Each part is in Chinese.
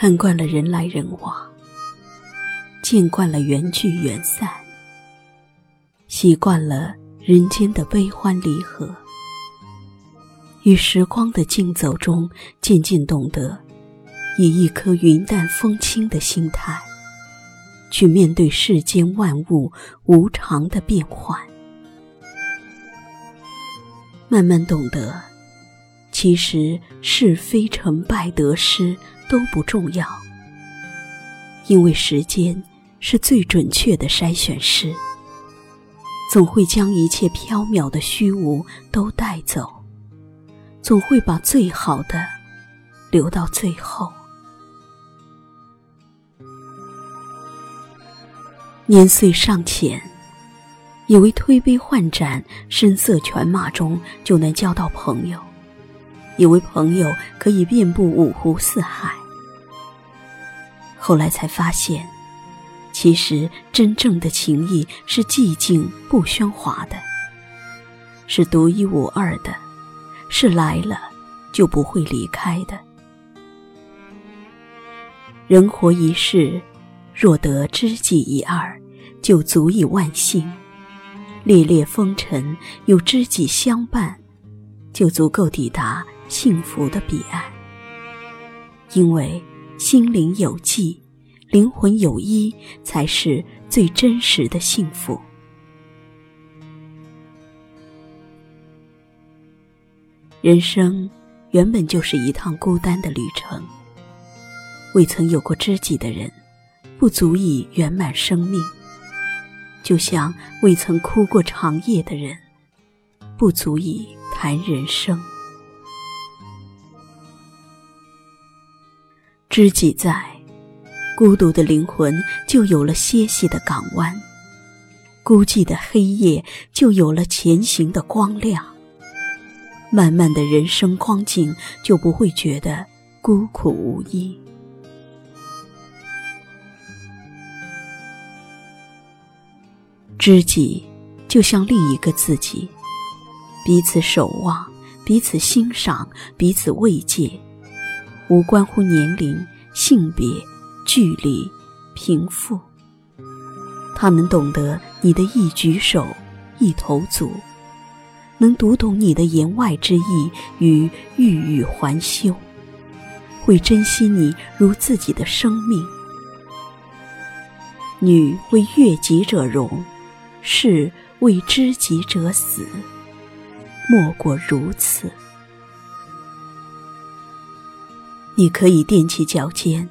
看惯了人来人往，见惯了缘聚缘散，习惯了人间的悲欢离合，与时光的竞走中，渐渐懂得以一颗云淡风轻的心态，去面对世间万物无常的变幻，慢慢懂得。其实是非成败得失都不重要，因为时间是最准确的筛选师，总会将一切缥缈的虚无都带走，总会把最好的留到最后。年岁尚浅，以为推杯换盏、声色犬马中就能交到朋友。以为朋友可以遍布五湖四海，后来才发现，其实真正的情谊是寂静不喧哗的，是独一无二的，是来了就不会离开的。人活一世，若得知己一二，就足以万幸；烈烈风尘，有知己相伴，就足够抵达。幸福的彼岸，因为心灵有寄，灵魂有依，才是最真实的幸福。人生原本就是一趟孤单的旅程，未曾有过知己的人，不足以圆满生命；就像未曾哭过长夜的人，不足以谈人生。知己在，孤独的灵魂就有了歇息的港湾；孤寂的黑夜就有了前行的光亮。漫漫的人生光景就不会觉得孤苦无依。知己就像另一个自己，彼此守望，彼此欣赏，彼此慰藉。无关乎年龄、性别、距离、贫富。他能懂得你的一举手、一投足，能读懂你的言外之意与欲语还休，会珍惜你如自己的生命。女为悦己者容，士为知己者死，莫过如此。你可以踮起脚尖，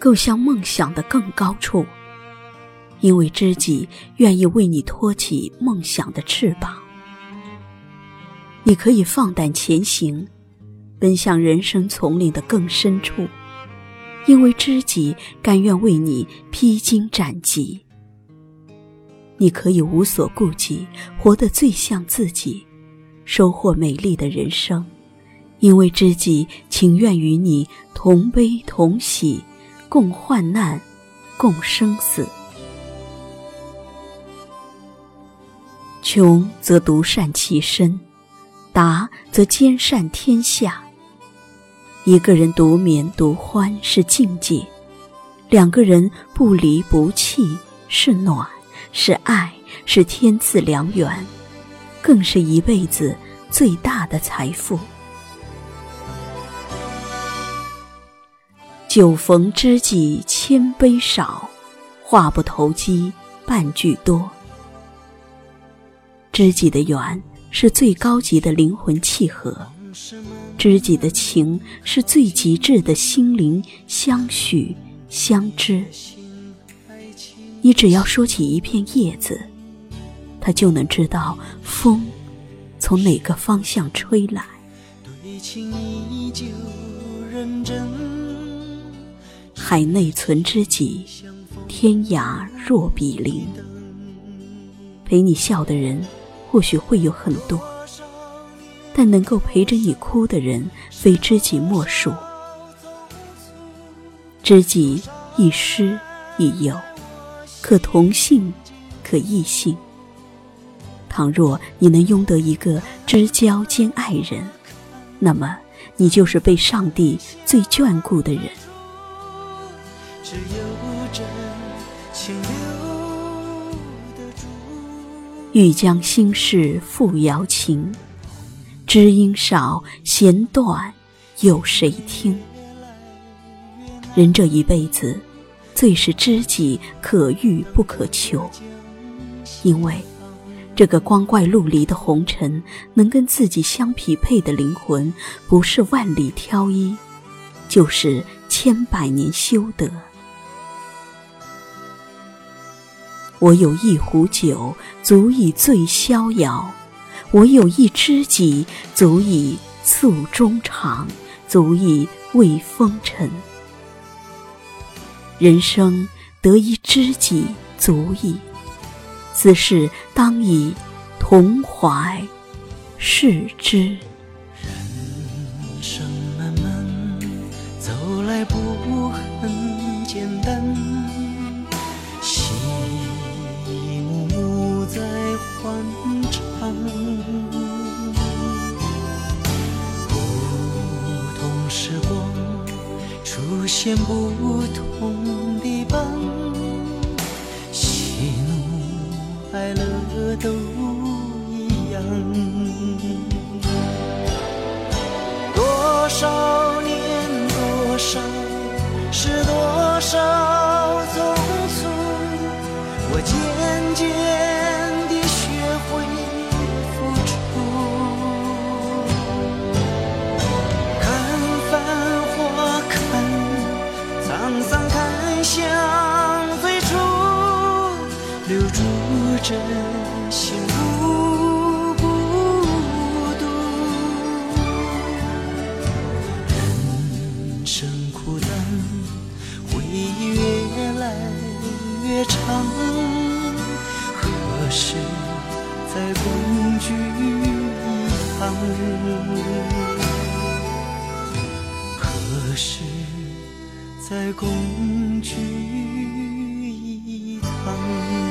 够向梦想的更高处，因为知己愿意为你托起梦想的翅膀。你可以放胆前行，奔向人生丛林的更深处，因为知己甘愿为你披荆斩棘。你可以无所顾忌，活得最像自己，收获美丽的人生。因为知己情愿与你同悲同喜，共患难，共生死。穷则独善其身，达则兼善天下。一个人独眠独欢是境界，两个人不离不弃是暖，是爱，是天赐良缘，更是一辈子最大的财富。酒逢知己千杯少，话不投机半句多。知己的缘是最高级的灵魂契合，知己的情是最极致的心灵相许相知。你只要说起一片叶子，他就能知道风从哪个方向吹来。对情依旧认真。海内存知己，天涯若比邻。陪你笑的人，或许会有很多，但能够陪着你哭的人，非知己莫属。知己亦师亦友，可同性，可异性。倘若你能拥得一个知交兼爱人，那么你就是被上帝最眷顾的人。只有真情留得住。欲将心事付瑶琴，知音少，弦断，有谁听？人这一辈子，最是知己可遇不可求，因为。这个光怪陆离的红尘，能跟自己相匹配的灵魂，不是万里挑一，就是千百年修得。我有一壶酒，足以醉逍遥；我有一知己，足以诉衷肠，足以慰风尘。人生得一知己，足矣。此事当以同怀视之。人生漫漫，走来不很简单。欢唱，不同时光出现不同的伴。喜怒哀乐都一样。多少年，多少是多真心不孤独，人生苦短，回忆越来越长，何时再共聚一堂？何时再共聚一堂？